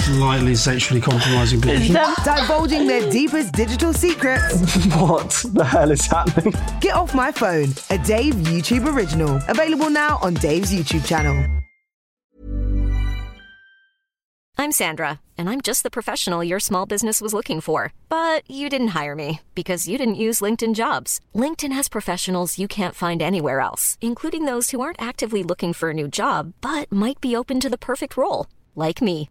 Slightly sexually compromising people. Divulging their deepest digital secrets. What the hell is happening? Get Off My Phone, a Dave YouTube original. Available now on Dave's YouTube channel. I'm Sandra, and I'm just the professional your small business was looking for. But you didn't hire me because you didn't use LinkedIn jobs. LinkedIn has professionals you can't find anywhere else, including those who aren't actively looking for a new job but might be open to the perfect role, like me.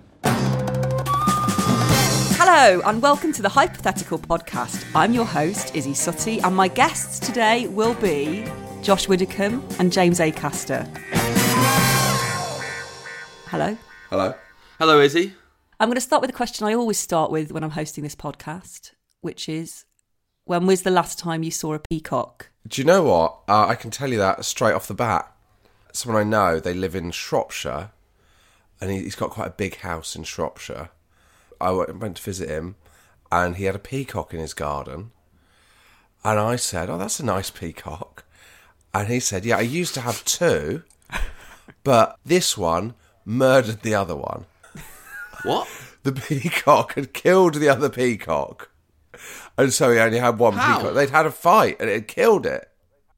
Hello, and welcome to the Hypothetical Podcast. I'm your host, Isy Suttie, and my guests today will be Josh Widdicombe and James Acaster. Hello. Hello. Hello, Izzy. I'm going to start with a question I always start with when I'm hosting this podcast, which is when was the last time you saw a peacock? Do you know what? Uh, I can tell you that straight off the bat. Someone I know, they live in Shropshire, and he's got quite a big house in Shropshire. I went went to visit him, and he had a peacock in his garden. And I said, "Oh, that's a nice peacock." And he said, "Yeah, I used to have two, but this one murdered the other one." What? The peacock had killed the other peacock, and so he only had one How? peacock. They'd had a fight, and it had killed it.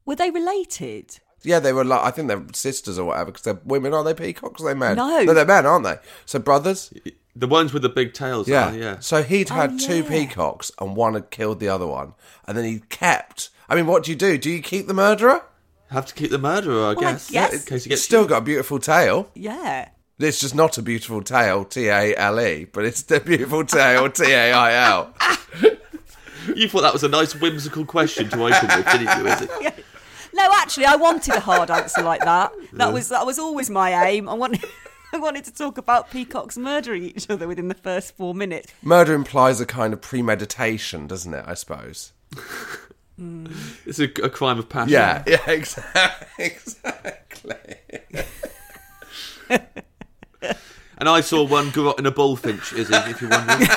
Were they related? Yeah, they were like I think they're sisters or whatever because they're women. Are they peacocks? Are they men? No. no, they're men, aren't they? So brothers. The ones with the big tails. Yeah, are, yeah. So he'd Oh, had two yeah. peacocks and one had killed the other one, and then he kept. I mean, what do you do? Do you keep the murderer? Have to keep the murderer, I Well, I guess. guess- In case he gets Still got a beautiful tail. Yeah. It's just not a beautiful tail, T A L E, but it's the beautiful tail, T A I L. You thought that was a nice whimsical question to open with, didn't you, Isy? No, actually, I wanted a hard answer like that. That was that was always my aim. I wanted I wanted to talk about peacocks murdering each other within the first four minutes. Murder implies a kind of premeditation, doesn't it? I suppose. It's a, a crime of passion. Yeah, yeah, exactly. exactly. And I saw one garrot in a bullfinch, Isy, if you're wondering.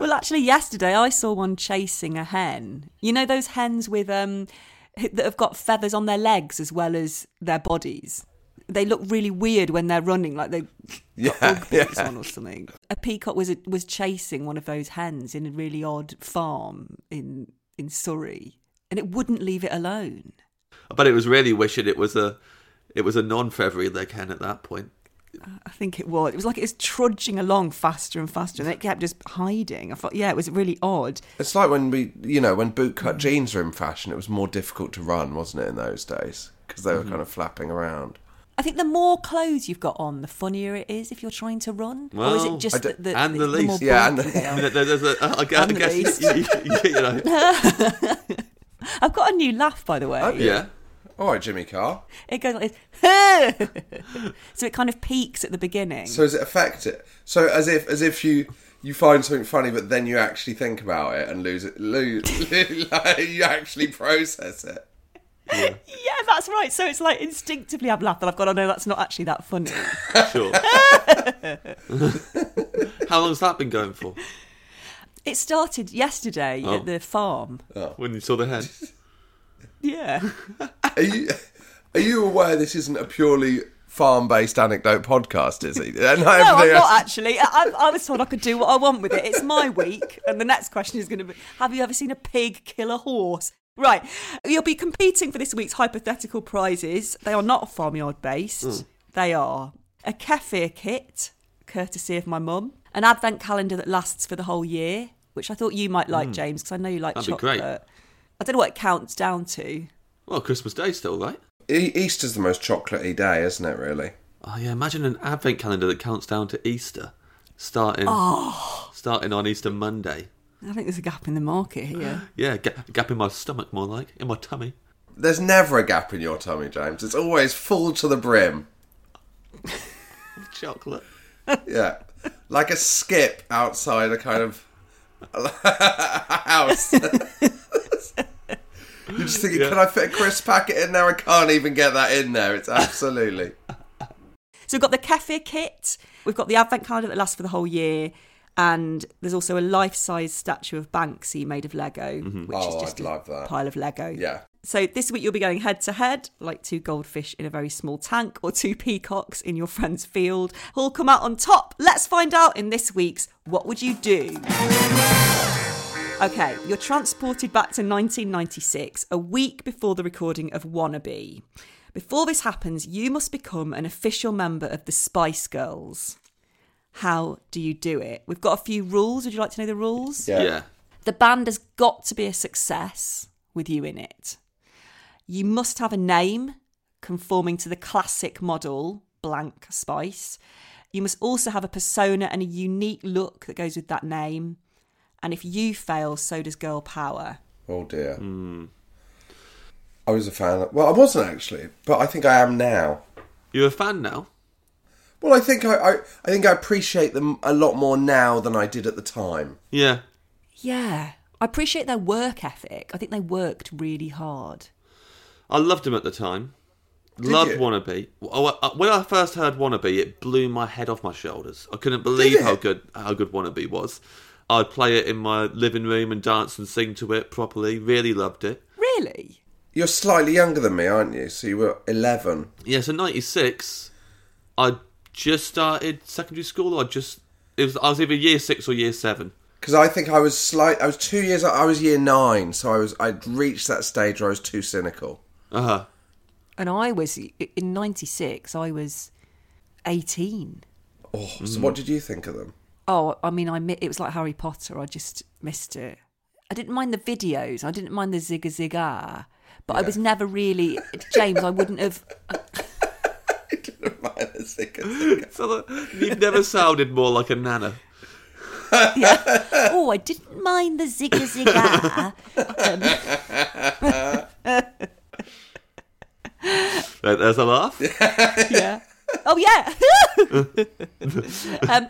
Well, actually, yesterday I saw one chasing a hen. You know those hens with um that have got feathers on their legs as well as their bodies. They look really weird when they're running, like they got Yeah, bug boots yeah. on or something. A peacock was was chasing one of those hens in a really odd farm in in Surrey, and it wouldn't leave it alone. I bet it was really wishing it was a it was a non-feathery leg hen at that point. Uh, I think it was. It was like it was trudging along faster and faster, and it kept just hiding. I thought, yeah, it was really odd. It's like when we, you know, when bootcut jeans were in fashion, it was more difficult to run, wasn't it, in those days? Because they were mm-hmm. kind of flapping around. I think the more clothes you've got on, the funnier it is if you're trying to run. or is Well, it just I the, the, and the more least. Yeah, and the- they I are? mean, there- there's a, I, I And the guess least. you, you, you know, I've got a new laugh, by the way. Oh, yeah. All right, Jimmy Carr. It goes like this. so it kind of peaks at the beginning. So does it affect it? So as if as if you you find something funny, but then you actually think about it and lose it, lose, like, you actually process it. Yeah, that's right. So it's like instinctively I've laughed, and I've got oh, to know that's not actually that funny. Sure. How long's that been going for? it started yesterday Oh. at the farm. Oh. Oh. When you saw the hen? Yeah. Are you are you aware this isn't a purely farm-based anecdote podcast, is it? And No, I'm everything not actually. I, I- I was told I could do what I want with it. It's my week. And the next question is going to be Have you ever seen a pig kill a horse? Right. You'll be competing for this week's hypothetical prizes. They are not farmyard based, hmm. they are a kefir kit, courtesy of my mum, an advent calendar that lasts for the whole year, which I thought you might like, hmm. James, because I know you like That'd be chocolate. great. I don't know what it counts down to. Well, Christmas Day still, right? E- Easter's the most chocolatey day, isn't it? Really? Oh yeah, imagine an advent calendar that counts down to Easter, starting Oh. starting on Easter Monday. I think there's a gap in the market here. Yeah, ga- gap in my stomach, more like in my tummy. There's never a gap in your tummy, James. It's always full to the brim. Chocolate. Yeah, like a skip outside a kind of house. You're just thinking, can I fit a crisp packet in there? I can't even get that in there. It's absolutely. So we've got the kefir kit, we've got the advent calendar that lasts for the whole year, and there's also a life-size statue of Banksy made of Lego, mm-hmm. which Oh, is just I'd a love that. pile of Lego. Yeah. So this week you'll be going head to head, like two goldfish in a very small tank or two peacocks in your friend's field. Who'll come out on top? Let's find out in this week's What Would You Do? Okay, you're transported back to 1996, a week before the recording of Wannabe. Before this happens, you must become an official member of the Spice Girls. How do you do it? We've got a few rules. Would you like to know the rules? Yeah. Yeah. The band has got to be a success with you in it. You must have a name conforming to the classic model, blank spice. You must also have a persona and a unique look that goes with that name. And if you fail, so does girl power. Oh dear. Hmm. I was a fan. Of, well, I wasn't actually, but I think I am now. You're a fan now. Well, I think I, I, I think I appreciate them a lot more now than I did at the time. Yeah. Yeah. I appreciate their work ethic. I think they worked really hard. I loved him at the time. Did loved you? Wannabe. Oh, uh, When I first heard Wannabe, it blew my head off my shoulders. I couldn't believe Did it? how good how good Wannabe was. I'd play it in my living room and dance and sing to it properly. Really loved it. Really? You're slightly younger than me, aren't you? So you were 11. Yeah, so '96, I just started secondary school. Or I just it was I was either year six or year seven. Because I think I was slight. I was two years. I was year nine, so I was. I'd reached that stage where I was too cynical. Uh huh. And I was, in 96, I was 18. Oh, so what did you think of them? Oh, I mean, I mi- it was like Harry Potter. I just missed it. I didn't mind the videos. I didn't mind the zigga zigga, but I was never really James. I wouldn't have. So that, you've never sounded more like a nana. Yeah. Oh, I didn't mind the zigga zigga. There- There's a laugh. yeah. Oh yeah. um,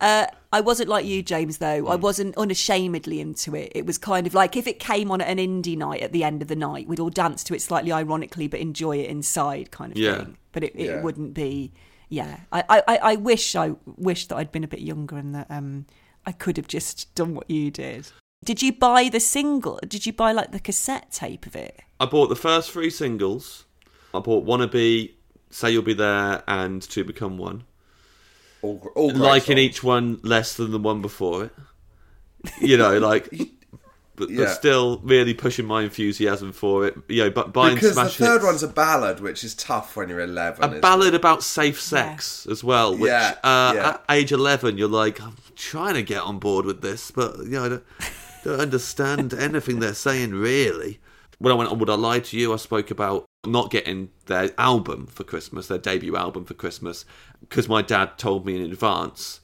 uh, I wasn't like you, James. Though I wasn't unashamedly into it. It was kind of like if it came on at an indie night at the end of the night, we'd all dance to it slightly ironically, but enjoy it inside, kind of Yeah. thing. But it, it Yeah. wouldn't be. Yeah, I, I, I- I wish I wish that I'd been a bit younger and that um I could have just done what you did. Did you buy the single? Did you buy like the cassette tape of it? I bought the first three singles. I bought Wannabe, Say You'll Be There, and Two Become One. All, gr- all Liking songs. each one less than the one before it. You know, like, but, Yeah. but still really pushing my enthusiasm for it. You know, but buying Because the smash third hits. one's a ballad, which is tough when you're 11. a isn't it? ballad about safe sex as well. Which Yeah, uh, yeah. at age eleven, you're like, I'm trying to get on board with this, but you know, I don't, don't understand anything they're saying really. When I went on Would I Lie to You, I spoke about not getting their album for Christmas, their debut album for Christmas, because my dad told me in advance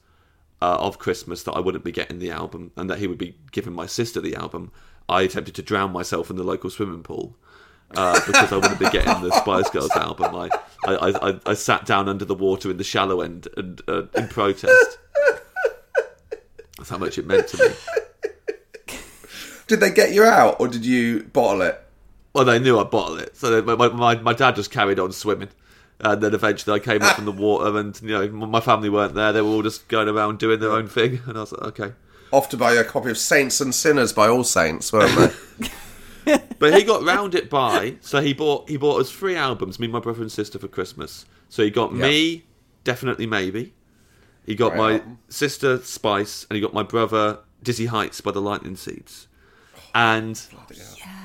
uh, of Christmas that I wouldn't be getting the album and that he would be giving my sister the album. I attempted to drown myself in the local swimming pool uh, because I wouldn't be getting the Spice Girls album. I, I, I, I sat down under the water in the shallow end and uh, in protest. That's how much it meant to me. Did they get you out, or did you bottle it? Well, they knew I'd bottle it, so my, my, my, my dad just carried on swimming. And then eventually I came up from the water, and you know my family weren't there. They were all just going around doing their own thing, and I was like, okay. Off to buy a copy of Saints and Sinners by All Saints, weren't they? but he got round it by so he bought he bought us three albums, me, my brother, and sister for Christmas. So he got me, definitely maybe. He got Great my album. sister Spice, and he got my brother Dizzy Heights by the Lightning Seeds, and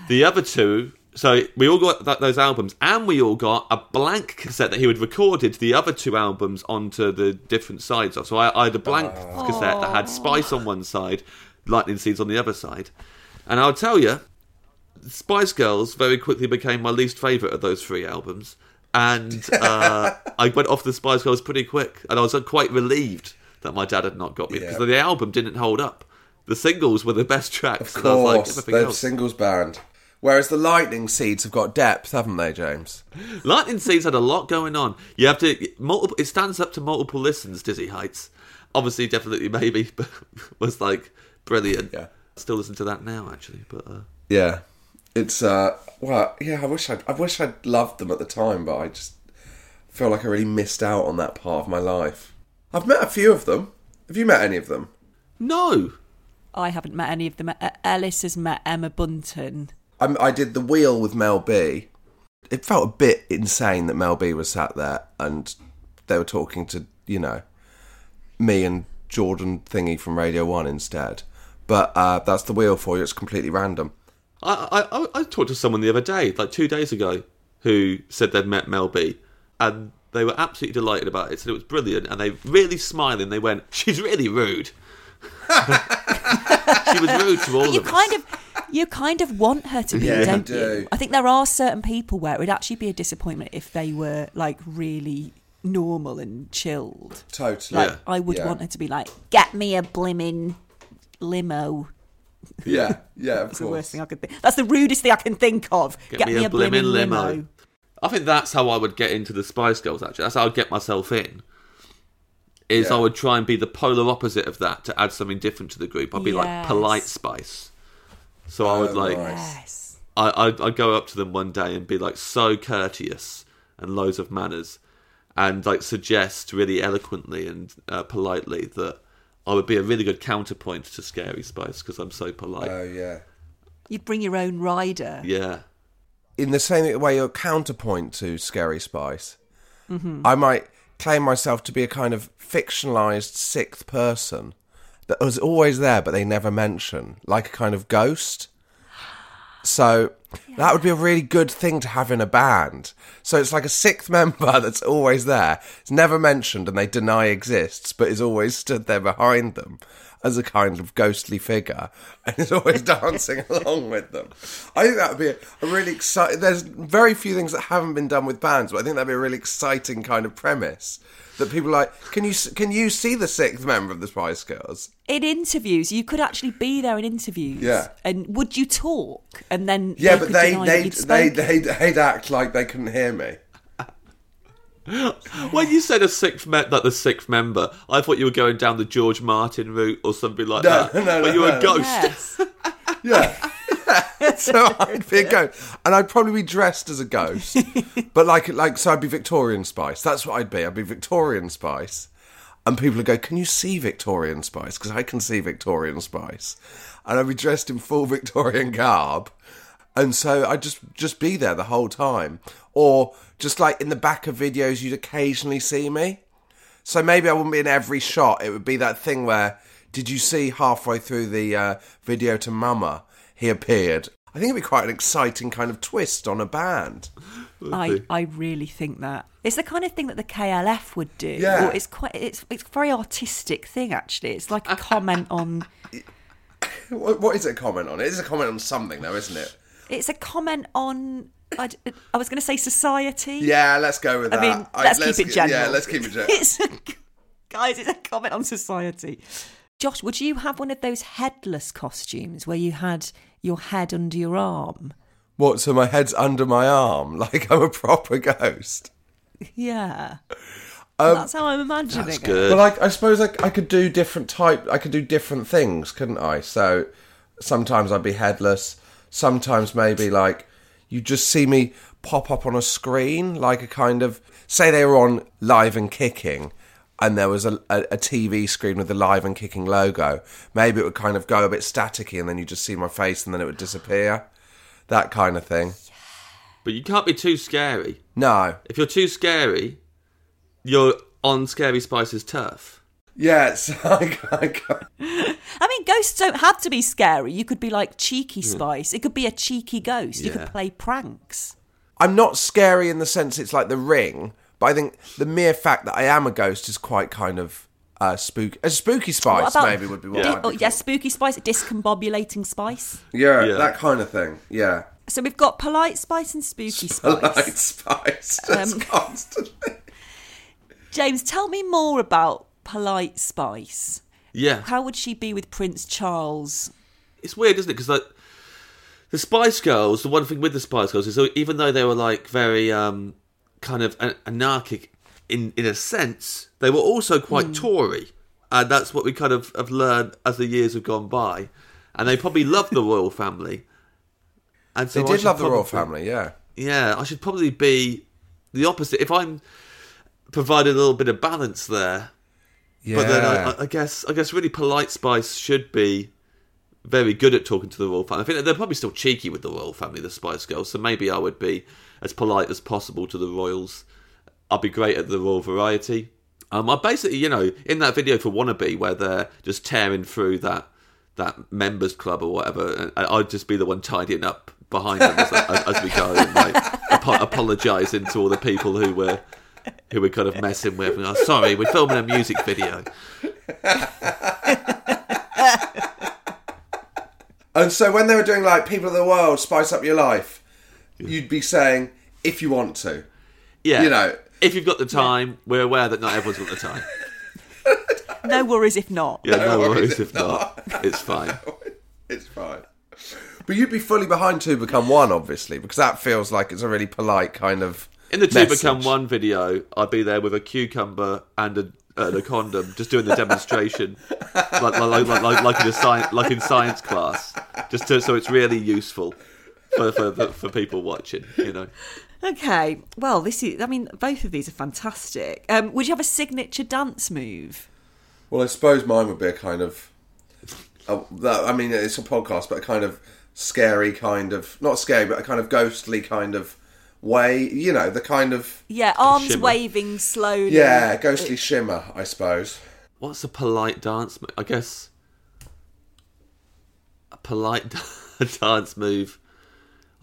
the other two. So we all got that, those albums, and we all got a blank cassette that he had recorded the other two albums onto the different sides of. So I, I had a blank cassette that had Spice on one side, Lightning Seeds on the other side, and I'll tell you, Spice Girls very quickly became my least favourite of those three albums. And uh, I went off the Spice Girls pretty quick. And I was uh, quite relieved that my dad had not got me because the album didn't hold up. The singles were the best tracks. Of was like, course, they're else. singles band. Whereas the Lightning Seeds have got depth, haven't they, James? Lightning Seeds had a lot going on. You have to multiple. It stands up to multiple listens. Dizzy Heights, obviously, definitely, maybe, but was like brilliant. Yeah. Still listen to that now, actually. But uh, Yeah, it's uh, well, yeah. I wish I, I wish I'd loved them at the time, but I just feel like I really missed out on that part of my life. I've met a few of them. Have you met any of them? no, I haven't met any of them. Ellis has met Emma Bunton. I, I did the wheel with Mel B. It felt a bit insane that Mel B was sat there and they were talking to you know me and Jordan Thingy from Radio One instead. But uh, that's the wheel for you. It's completely random. I, I I- I talked to someone the other day, like two days ago, who said they'd met Mel B, and they were absolutely delighted about it. Said it was brilliant, and they really smiling. They went, "She's really rude." she was rude to all You of us. kind of, you kind of want her to be, Yeah, don't do. I think there are certain people where it would actually be a disappointment if they were like really normal and chilled. Totally. Like Yeah. I would Yeah. want her to be like, "Get me a blimmin' limo." Yeah, yeah, of That's the worst thing I could think. That's the rudest thing I can think of. Get, me, a, blimmin' limo. I think that's how I would get into the Spice Girls. Actually, that's how I'd get myself in. Is Yeah. I would try and be the polar opposite of that to add something different to the group. I'd be like polite Spice. So I would Oh, like. right. Yes. I, I'd, I'd go up to them one day and be like so courteous and loads of manners and like suggest really eloquently and uh, politely that I would be a really good counterpoint to Scary Spice because I'm so polite. Oh yeah. You'd bring your own rider. yeah. In the same way, you're counterpoint to Scary Spice. I might claim myself to be a kind of fictionalized sixth person that was always there, but they never mention, like a kind of ghost. So that would be a really good thing to have in a band. So it's like a sixth member that's always there. It's never mentioned and they deny exists, but is always stood there behind them as a kind of ghostly figure and is always dancing along with them. I think that would be a, a really exciting. There's very few things that haven't been done with bands, but I think that'd be a really exciting kind of premise. That people are like, can you can you see the sixth member of the Spice Girls? In interviews, you could actually be there in interviews. Yeah. And would you talk? And then Yeah, they but could they deny they that you'd they they they'd act like they couldn't hear me. When you said a sixth me- like the sixth member, I thought you were going down the George Martin route or something like No, that. no, but no, you were no. a ghost. Yes. Yeah. so I'd be a ghost, and I'd probably be dressed as a ghost, but like like so I'd be Victorian Spice. That's what I'd be. I'd be Victorian Spice, and people would go, "Can you see Victorian Spice?" Because I can see Victorian Spice, and I'd be dressed in full Victorian garb, and so I'd just just be there the whole time, or just like in the back of videos, you'd occasionally see me. So maybe I wouldn't be in every shot. It would be that thing where, did you see halfway through the uh, video to Mama, he appeared? I think it'd be quite an exciting kind of twist on a band. I, I really think that it's the kind of thing that the KLF would do. Yeah. Or it's quite it's it's a very artistic thing actually. It's like a comment on What, what is it a comment on? It is a comment on something, though, isn't it? it's a comment on I was going to say society. Yeah, let's go with that. I that. mean, I- let's, keep it general. Yeah, let's keep it general. It's a, guys, it's a comment on society. Josh, would you have one of those headless costumes where you had your head under your arm? what? So my head's under my arm, like I'm a proper ghost. Yeah. Um, That's how I'm imagining That's it. good. Well, I, I suppose I, I could do different type. I could do different things, couldn't I? So sometimes I'd be headless. Sometimes maybe like you just see me pop up on a screen, like a kind of say they were on live and kicking, and there was a, a, a TV screen with the live and kicking logo. Maybe it would kind of go a bit staticky, and then you just see my face, and then it would disappear. that kind of thing. But you can't be too scary. No. If you're too scary, you're on Scary Spice's turf. Yes. I, I I mean, ghosts don't have to be scary. You could be like cheeky hmm. spice. It could be a cheeky ghost. You could play pranks. I'm not scary in the sense it's like the ring, but I think the mere fact that I am a ghost is quite kind of uh, spooky. A spooky spice What about- maybe would be what Di- I'd oh, be yes, spooky spice, discombobulating spice. Yeah, Yeah. that kind of thing. Yeah. So we've got polite spice and spooky spice. Polite spice. spice. Just Um, constantly. James, tell me more about polite spice. Yeah. How would she be with Prince Charles? it's weird, isn't it? Because like the Spice Girls, the one thing with the Spice Girls is that even though they were like very um, kind of an- anarchic in in a sense, they were also quite hmm. Tory, and that's what we kind of have learned as the years have gone by. And they probably loved the royal family. And so They did love the royal family, yeah. Yeah, I should probably be the opposite. If I'm providing a little bit of balance there, Yeah. but then I, I guess I guess really polite Spice should be very good at talking to the royal family. I think they're probably still cheeky with the royal family, the Spice Girls. So maybe I would be as polite as possible to the royals. I'd be great at the royal variety. Um, I basically, you know, in that video for Wannabe where they're just tearing through that that members club or whatever, I- I'd just be the one tidying up behind them as, as, we go, and like apo- apologising to all the people who were who were kind of messing with. And, oh, sorry, we're filming a music video. And so when they were doing like People of the World, Spice Up Your Life, you'd be saying, if you want to. Yeah, You know. if you've got the time, we're aware that not everyone's got the time. No worries if not. Yeah, no, worries worries if if not. It's fine. It's fine. But you'd be fully behind Two Become One, obviously, because that feels like it's a really polite kind of. In the two message. become one video, I'd be there with a cucumber and a, and a condom, just doing the demonstration, like like like like, like in a science like in science class, just to, so it's really useful for, for for for people watching. You know, Okay, well, this is. I mean, both of these are fantastic. Um, would you have a signature dance move? Well, I suppose mine would be a kind of. Uh, that, I mean, it's a podcast, but a kind of scary kind of. Not scary, but a kind of ghostly kind of way. You know, the kind of. Yeah, arms Shimmer. waving slowly. Yeah, ghostly shimmer, I suppose. what's a polite dance? mo- I guess a polite dance move.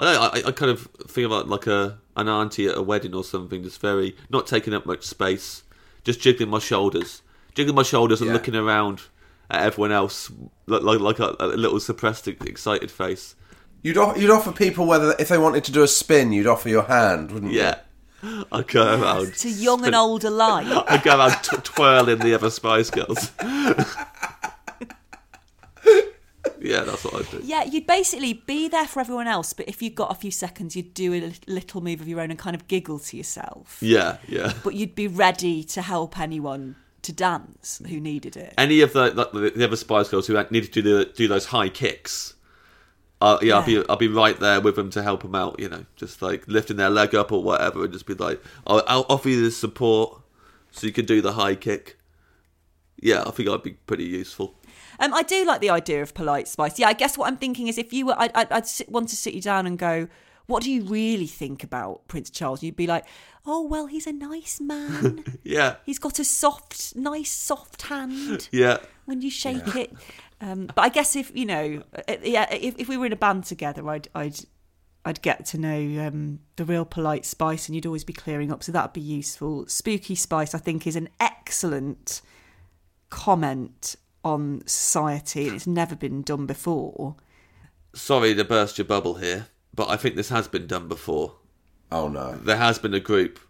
I know, I, I kind of think about like a an auntie at a wedding or something, just very not taking up much space, just jiggling my shoulders, jiggling my shoulders and Yeah. looking around at everyone else like like, like a, a little suppressed, excited face. You'd, off, you'd offer people whether if they wanted to do a spin, you'd offer your hand, wouldn't you? Yeah, I go around To young and old alike. I go around t- twirling the other Spice Girls. yeah, that's what I do. Yeah, you'd basically be there for everyone else, but if you got a few seconds, you'd do a little move of your own and kind of giggle to yourself. Yeah, yeah. But you'd be ready to help anyone to dance who needed it. any of the the, the other Spice Girls who needed to do the, do those high kicks, uh, yeah, I'll be I'll be right there with them to help them out. You know, just like lifting their leg up or whatever, and just be like, I'll, I'll offer you the support so you can do the high kick. Yeah, I think I'd be pretty useful. Um, I do like the idea of polite spice. Yeah, I guess what I'm thinking is if you were, I'd, I'd, I'd sit, want to sit you down and go, what do you really think about Prince Charles? You'd be like, oh, well, he's a nice man. Yeah, he's got a soft, nice, soft hand yeah, when you shake it. Um, but I guess if, you know, uh, yeah, if, if we were in a band together, I'd, I'd, I'd get to know um, the real polite spice and you'd always be clearing up. So that'd be useful. Spooky spice, I think, is an excellent comment on society and it's never been done before. Sorry to burst your bubble here, but I think this has been done before. Oh no. There has been a group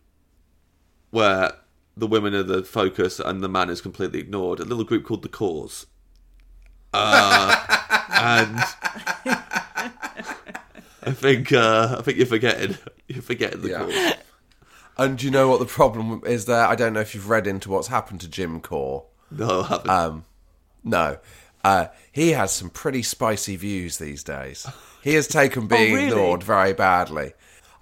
where the women are the focus and the man is completely ignored. A little group called the Corrs. Uh, and I think uh, I think you're forgetting you're forgetting the Yeah. Corrs. And do you know what the problem is there? I don't know if you've read into what's happened to Jim Corr. No, I haven't. Um, no. Uh, he has some pretty spicy views these days. He has taken being really? ignored very badly.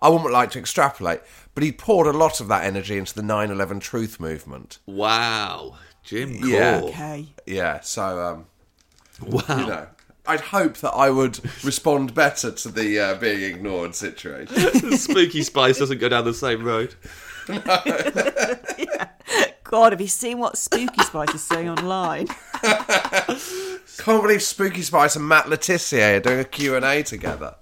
I wouldn't like to extrapolate, but he poured a lot of that energy into the 9 11 truth movement. wow, Jim Corr. Yeah. Okay. Yeah, so, um, Wow. you know. I'd hope that I would respond better to the uh, being ignored situation. Spooky Spice doesn't go down the same road. God, have you seen what Spooky Spice is saying online? Can't believe Spooky Spice and Matt Le Tissier are doing a Q&A together.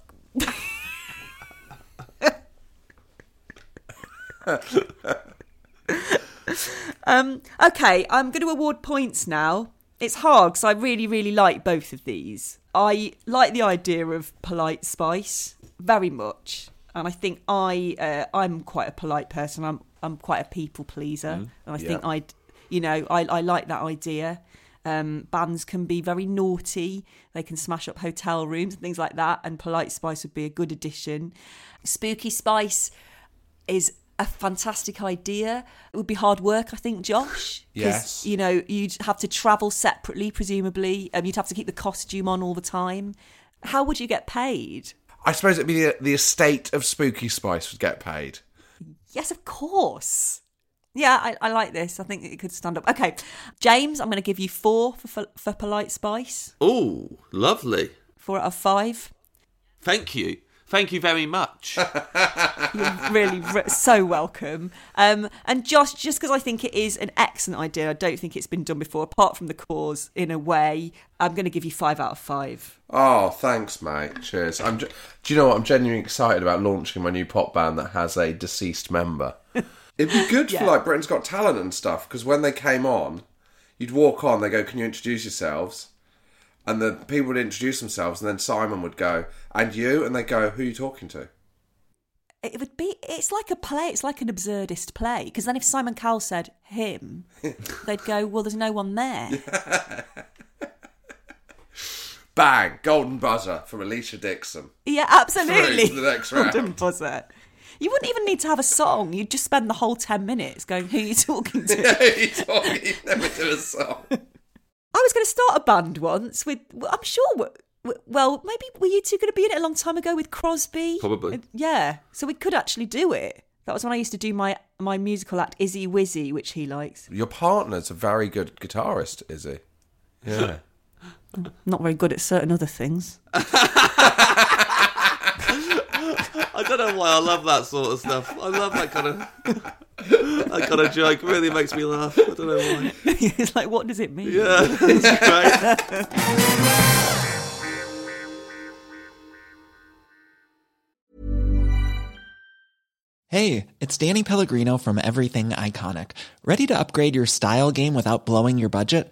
Um, okay, I'm going to award points now. It's hard because I really, really like both of these. I like the idea of polite spice very much, and I think I uh, I'm quite a polite person. I'm I'm quite a people pleaser, and I think. I'd you know I I like that idea. Um, bands can be very naughty. They can smash up hotel rooms and things like that. And Polite Spice would be a good addition. Spooky Spice is a fantastic idea. It would be hard work, I think, Josh. Yes. You know, you'd have to travel separately, presumably. Um, you'd have to keep the costume on all the time. How would you get paid? I suppose it'd be the, the estate of Spooky Spice would get paid. Yes, of course. Yeah, I, I like this. I think it could stand up. Okay, James, I'm going to give you four for, for, for Polite Spice. Oh, lovely. Four out of five. Thank you. Thank you very much. You're really re- so welcome. Um, and Josh, just because I think it is an excellent idea, I don't think it's been done before, apart from the Corrs in a way, I'm going to give you five out of five. Oh, thanks, mate. Cheers. I'm. ge- Do you know what? I'm genuinely excited about launching my new pop band that has a deceased member. It'd be good Yeah. for like Britain's Got Talent and stuff because when they came on, you'd walk on, they go, "Can you introduce yourselves?" And the people would introduce themselves, and then Simon would go, "And you?" And they go, "Who are you talking to?" It would be, it's like a play, it's like an absurdist play. Because then if Simon Cowell said him, they'd go, well, there's no one there. Bang! Golden buzzer from Alesha Dixon. Yeah, absolutely. The next round. Golden buzzer. You wouldn't even need to have a song. You'd just spend the whole 10 minutes going, who are you talking to? Are you talking? You never do a song. I was going to start a band once with, I'm sure, w- w- well, maybe were you two going to be in it a long time ago with Crosby? Probably. Yeah. So we could actually do it. That was when I used to do my, my musical act, Izzy Wizzy, which he likes. Your partner's a very good guitarist, is he? Yeah. Not very good at certain other things. I don't know why I love that sort of stuff. I love that kind of that kind of joke. Really makes me laugh. I don't know why. it's like, what does it mean? Yeah, it's great. Hey, it's Danny Pellegrino from Everything Iconic. Ready to upgrade your style game without blowing your budget?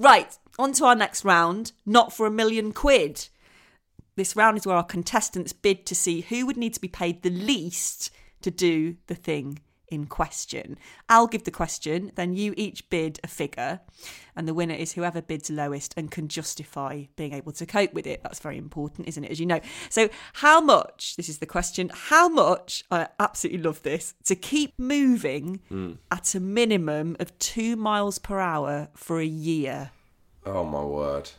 Right, on to our next round. Not for a million quid. This round is where our contestants bid to see who would need to be paid the least to do the thing in question. I'll give the question, then you each bid a figure, and the winner is whoever bids lowest and can justify being able to cope with it. That's very important, isn't it? As you know. So, how much, this is the question, how much, I absolutely love this, to keep moving hmm. at a minimum of two miles per hour for a year? Oh my word.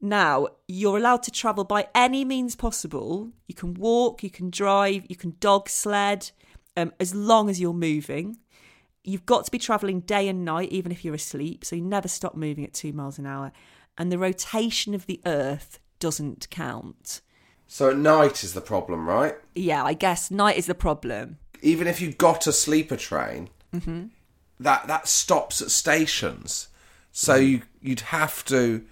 Now, you're allowed to travel by any means possible. You can walk, you can drive, you can dog sled, um, as long as you're moving. You've got to be travelling day and night, even if you're asleep, so you never stop moving at two miles an hour. And the rotation of the Earth doesn't count. So at night is the problem, right? Yeah, I guess night is the problem. Even if you got a sleeper train, Mm-hmm. that that stops at stations. So you you'd have to,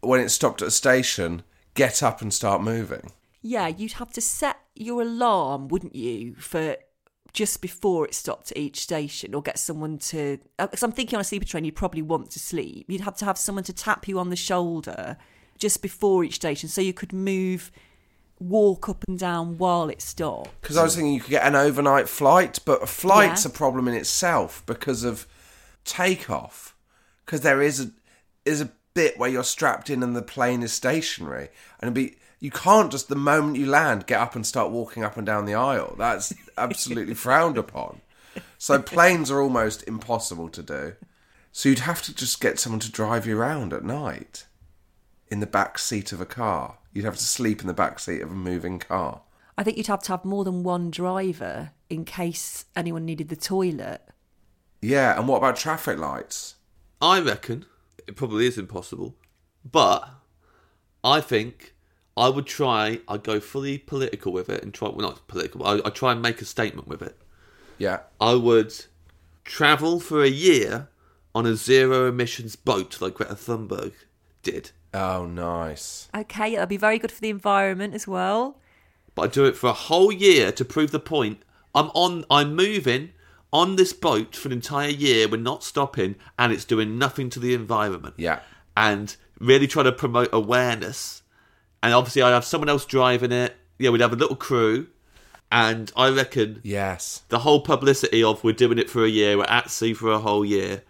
when it stopped at a station, get up and start moving. Yeah, you'd have to set your alarm, wouldn't you, for just before it stopped at each station, or get someone to. Uh, because I'm thinking on a sleeper train, you'd probably want to sleep. You'd have to have someone to tap you on the shoulder just before each station, so you could move, walk up and down while it stopped. Because I was thinking you could get an overnight flight, but a flight's Yeah. a problem in itself because of takeoff. Because there is a is a bit where you're strapped in and the plane is stationary, and it'd be you can't just the moment you land get up and start walking up and down the aisle. That's absolutely frowned upon. So planes are almost impossible to do. So you'd have to just get someone to drive you around at night in the back seat of a car. You'd have to sleep in the back seat of a moving car. I think you'd have to have more than one driver in case anyone needed the toilet. Yeah, and what about traffic lights? I reckon it probably is impossible, but I think I would try. I'd go fully political with it and try. Well, not political. I, I'd try and make a statement with it. Yeah. I would travel for a year on a zero emissions boat like Greta Thunberg did, Oh, nice. Okay, that'd be very good for the environment as well. but I'd do it for a whole year to prove the point. I'm on. I'm moving on this boat for an entire year. We're not stopping, and it's doing nothing to the environment. Yeah. and really try to promote awareness. And obviously, I'd have someone else driving it. Yeah, we'd have a little crew. And I reckon Yes. the whole publicity of we're doing it for a year, we're at sea for a whole year.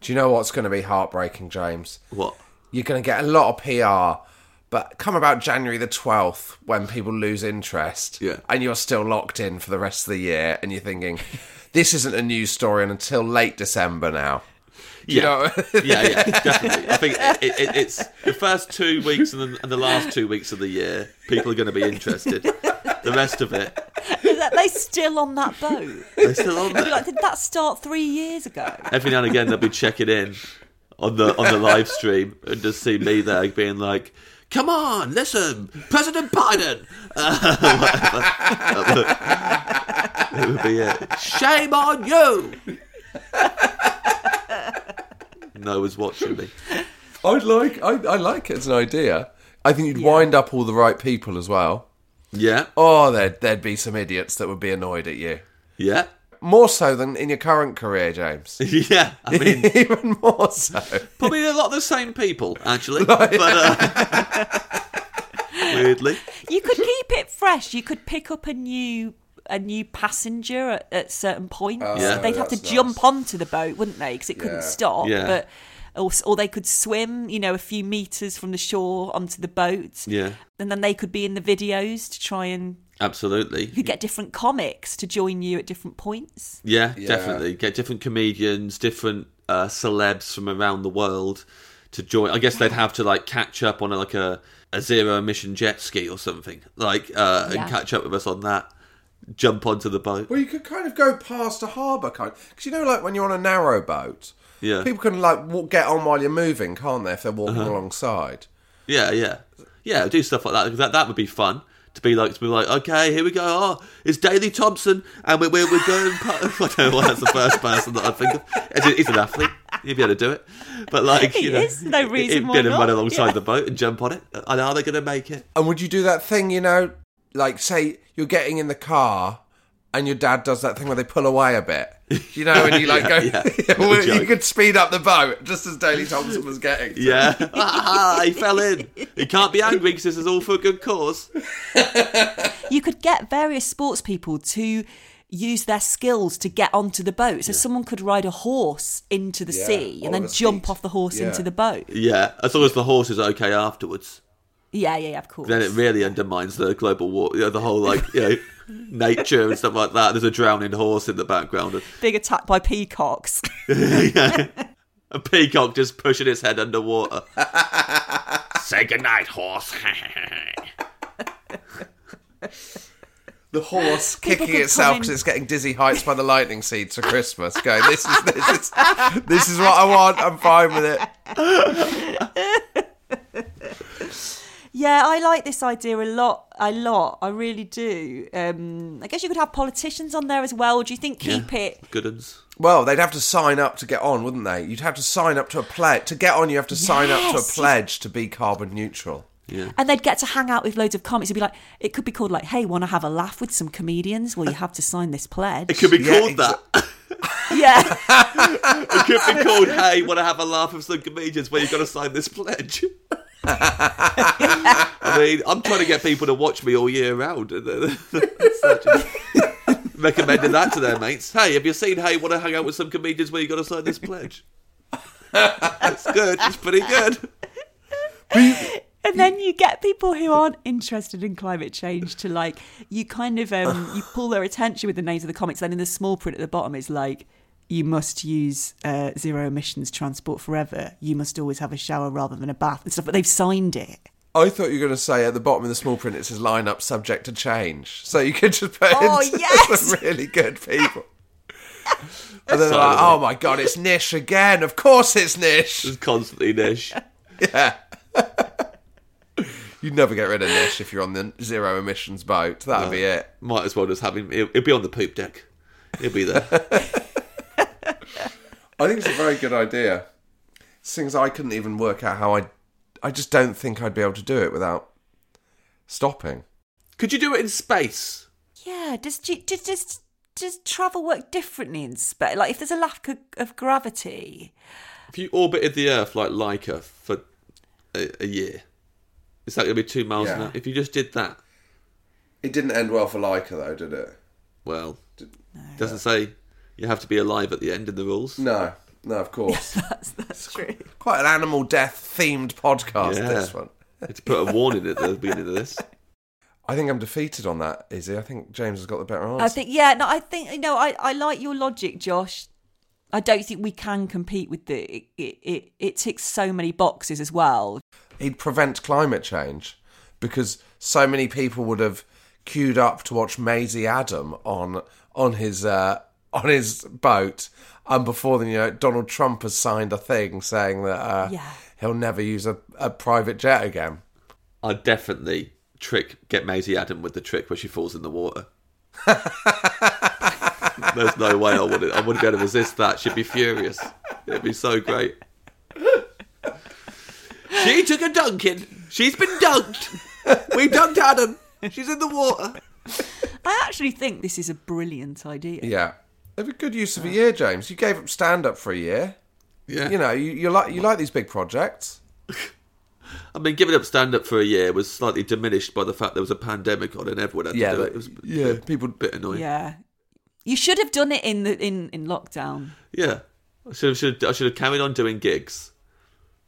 Do you know what's going to be heartbreaking, James? What? You're going to get a lot of PR, but come about January the 12th when people lose interest Yeah. and you're still locked in for the rest of the year and you're thinking, this isn't a news story until late December now. Do you Yeah. know? yeah, yeah, definitely. I think it, it, it's the first two weeks and the, and the last two weeks of the year, people are going to be interested. The rest of it, Are they still on that boat? they're still on I'd be there. like, did that start three years ago? Every now and again, they'll be checking in on the on the live stream and just see me there being like, "Come on, listen, President Biden." Uh, whatever. it would be it. Shame on you. No one's watching me. I'd like, I, I like it as an idea. I think you'd wind up all the right people as well. Yeah, Oh, there'd, there'd be some idiots that would be annoyed at you. yeah, More so than in your current career, James. yeah. I mean, Even more so. probably a lot of the same people actually, but uh, weirdly, You could keep it fresh. You could pick up a new a new passenger at, at certain points. Yeah. They'd have to that's jump nice. onto the boat, wouldn't they? Because it couldn't Yeah. stop. Yeah. But or, or they could swim, you know, a few meters from the shore onto the boat. yeah, And then they could be in the videos to try and absolutely. you could get different comics to join you at different points. Yeah, Yeah. definitely. Get different comedians, different uh, celebs from around the world to join. I guess they'd have to like catch up on a, like a, a zero emission jet ski or something, like uh, Yeah. and catch up with us on that. Jump onto the boat. Well, you could kind of go past a harbour, kind because you know, like when you're on a narrow boat, Yeah. people can like walk, get on while you're moving, can't they? If they're walking Uh-huh. alongside. Yeah, yeah, yeah. Do stuff like that. That that would be fun. To be like, to be like, okay, here we go. Oh, it's Daley Thompson, and we're we're, we're going. I don't know why that's the first person that I think of. He's- He's an athlete. He'd be able to do it. But like, He you know, is. No reason he'd why get him run alongside Yeah. the boat and jump on it. And are they going to make it? And would you do that thing, you know, like say you're getting in the car and your dad does that thing where they pull away a bit, you know, and you like Yeah, go, yeah. well, you could speed up the boat just as Daley Thompson was getting. to. Yeah, ah, he fell in. He can't be angry because this is all for a good cause. You could get various sports people to use their skills to get onto the boat. So someone could ride a horse into the Yeah, sea and then jump Skeet. off the horse Yeah. into the boat. Yeah, as long as the horse is okay afterwards. Yeah, yeah, yeah, of course. then it really undermines the global war, you know, the whole like you know nature and stuff like that. There's a drowning horse in the background, Big attack by peacocks. a peacock just pushing its head underwater. Say goodnight, horse. The horse People kicking itself because it's getting dizzy heights by the lightning seeds for Christmas. Going, this is this is this is what I want. I'm fine with it. Yeah, I like this idea a lot. A lot. I really do. Um, I guess you could have politicians on there as well. Do you think keep it? Good uns. Well, they'd have to sign up to get on, wouldn't they? You'd have to sign up to a pledge to get on. You have to sign up to a pledge to be carbon neutral. Yeah. And they'd get to hang out with loads of comics. It'd be like, it could be called like, hey, want to have a laugh with some comedians? Well, you have to sign this pledge. It could be Yeah, called that. yeah. It could be called, hey, want to have a laugh with some comedians Well, you've got to sign this pledge. I mean, I'm trying to get people to watch me all year round. Recommending that to their mates. Hey, have you seen Hey, want to hang out with some comedians where you've got to sign this pledge? It's good. It's pretty good. And then you get people who aren't interested in climate change to like you kind of um you pull their attention with the names of the comics. Then in the small print at the bottom is like you must use uh, zero emissions transport forever. You must always have a shower rather than a bath and stuff. But they've signed it. I thought you were going to say at the bottom of the small print it says line up subject to change. So you could just put Oh, in yes! some really good people. and then they're So like, oh my god, it's Nish again. Of course it's Nish. It's constantly Nish. Yeah. You'd never get rid of Nish if you're on the zero emissions boat. That'd be it. Might as well just have him. He'll, he'll be on the poop deck. He'll be there. I think it's a very good idea. It's things I couldn't even work out how I. I just don't think I'd be able to do it without stopping. Could you do it in space? Yeah. Does does does, does travel work differently in space? Like if there's a lack of, of gravity. If you orbited the Earth like Laika for a, a year, is that going to be two miles an hour? If you just did that, It didn't end well for Laika though, did it? well, doesn't say you have to be alive at the end in the rules. No, no, of course. That's that's true. Quite an animal death themed podcast. Yeah. This one. To put a warning at the beginning of this. I think I'm defeated on that, Isy. I think James has got the better answer. I think yeah. No, I think you know. I I like your logic, Josh. I don't think we can compete with the it. It, it, it ticks so many boxes as well. he'd prevent climate change because so many people would have queued up to watch Maisie Adam on on his uh, on his boat, and before then, you know, Donald Trump has signed a thing saying that uh, Yeah. he'll never use a, a private jet again. I'd definitely trick get Maisie Adam with the trick where she falls in the water. There's no way I wouldn't. I wouldn't be able to resist that. She'd be furious. It'd be so great. She took a dunking. She's been dunked. We dunked Adam. She's in the water. I actually think this is a brilliant idea. Yeah, it'd be good use of a year, James. You gave up stand up for a year. Yeah. You know, you, you like you like these big projects. I mean, giving up stand up for a year was slightly diminished by the fact there was a pandemic on and everyone had Yeah, to do but- it. It was yeah, people- a bit annoying. Yeah. You should have done it in the in in lockdown. Yeah. I should have, should, I should have carried on doing gigs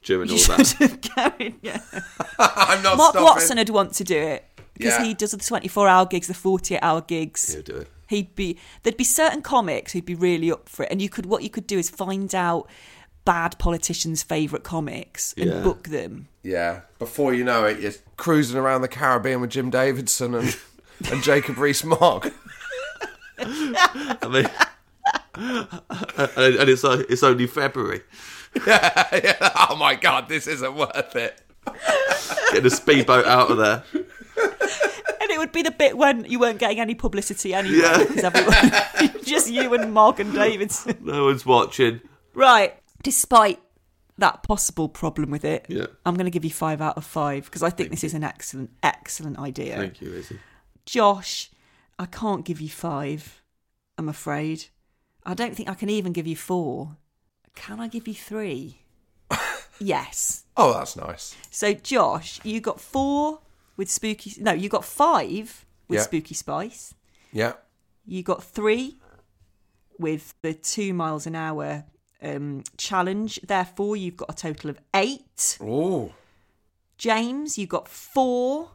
during You all should that. have carried. Yeah. I'm not Mark stopping. Watson would want to do it because Yeah. he does the twenty-four hour gigs, the forty-eight hour gigs. Yeah, do it. He'd be there'd be certain comics who'd be really up for it, and you could what you could do is find out bad politicians' favourite comics and Yeah. book them. Yeah, before you know it, you're cruising around the Caribbean with Jim Davidson and and Jacob Rees-Mogg. I mean, and, and it's uh, it's only February. yeah. Oh my god, this isn't worth it. Get the speedboat out of there. And it would be the bit when you weren't getting any publicity anyway, Yeah. because everyone, just you and Mark and Davidson. No one's watching. Right. Despite that possible problem with it, Yeah. I'm going to give you five out of five because I think this is an excellent, excellent idea. Thank you, Isy. Josh, I can't give you five, I'm afraid. I don't think I can even give you four. Can I give you three? yes. Oh, that's nice. So, Josh, you got four with Spooky. No, you got five with Yeah. Spooky Spice. Yeah. You got three with the two miles an hour um, challenge. Therefore, you've got a total of eight. Oh, James, you got four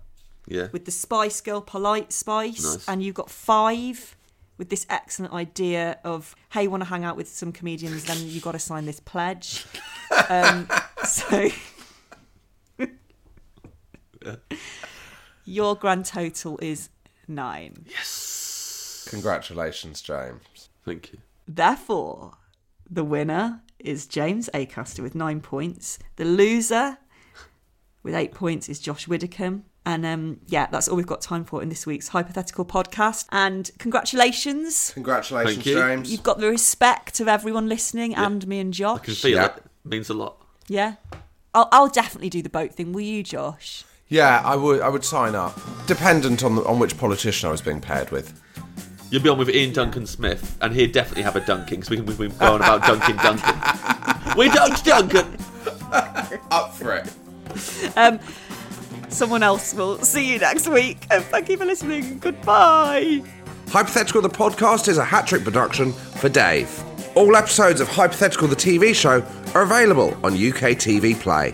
Yeah. with the Spice Girl Polite Spice, Nice. and you got five with this excellent idea of hey, want to hang out with some comedians? Then you've got to sign this pledge. um, so your grand total is nine. Yes. congratulations, James. Thank you. Therefore, the winner is James Acaster with nine points. The loser with eight points is Josh Widdicombe. And um, yeah, that's all we've got time for in this week's hypothetical podcast. And congratulations. Congratulations, Thank you. James. You've got the respect of everyone listening and me and Josh. I Josh. can feel Yeah. it. Means a lot. Yeah. I'll, I'll definitely do the boat thing. Will you, Josh? Yeah, I would. I would sign up, dependent on the, on which politician I was being paired with. You'll be on with Iain Duncan Smith, and he'd definitely have a dunking, so we can we've been going about dunking Duncan. we dunked Duncan! Up for it. Um, someone else will see you next week. And thank you for listening. Goodbye. Hypothetical the podcast is a hat trick production for Dave. All episodes of Hypothetical the TV show are available on UKTV Play.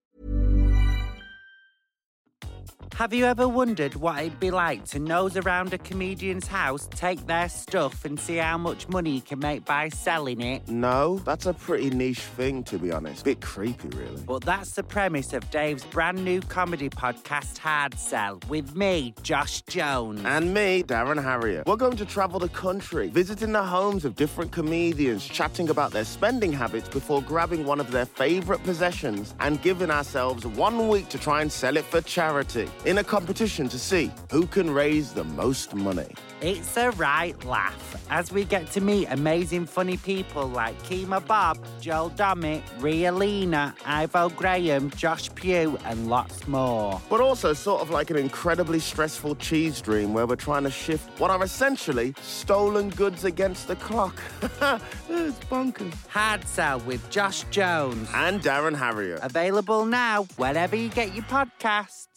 Have you ever wondered what it'd be like to nose around a comedian's house, take their stuff, and see how much money you can make by selling it? No, that's a pretty niche thing, to be honest. Bit creepy, really. But that's the premise of Dave's brand new comedy podcast, Hard Sell, with me, Josh Jones. And me, Darren Harriott. We're going to travel the country, visiting the homes of different comedians, chatting about their spending habits before grabbing one of their favourite possessions and giving ourselves one week to try and sell it for charity in a competition to see who can raise the most money. It's a right laugh as we get to meet amazing funny people like Kemah Bob, Joel Dommett, Ria Lina, Ivo Graham, Josh Pugh, and lots more. But also sort of like an incredibly stressful cheese dream where we're trying to shift what are essentially stolen goods against the clock. it's bonkers. Hard Sell with Josh Jones. And Darren Harriott. Available now wherever you get your podcasts.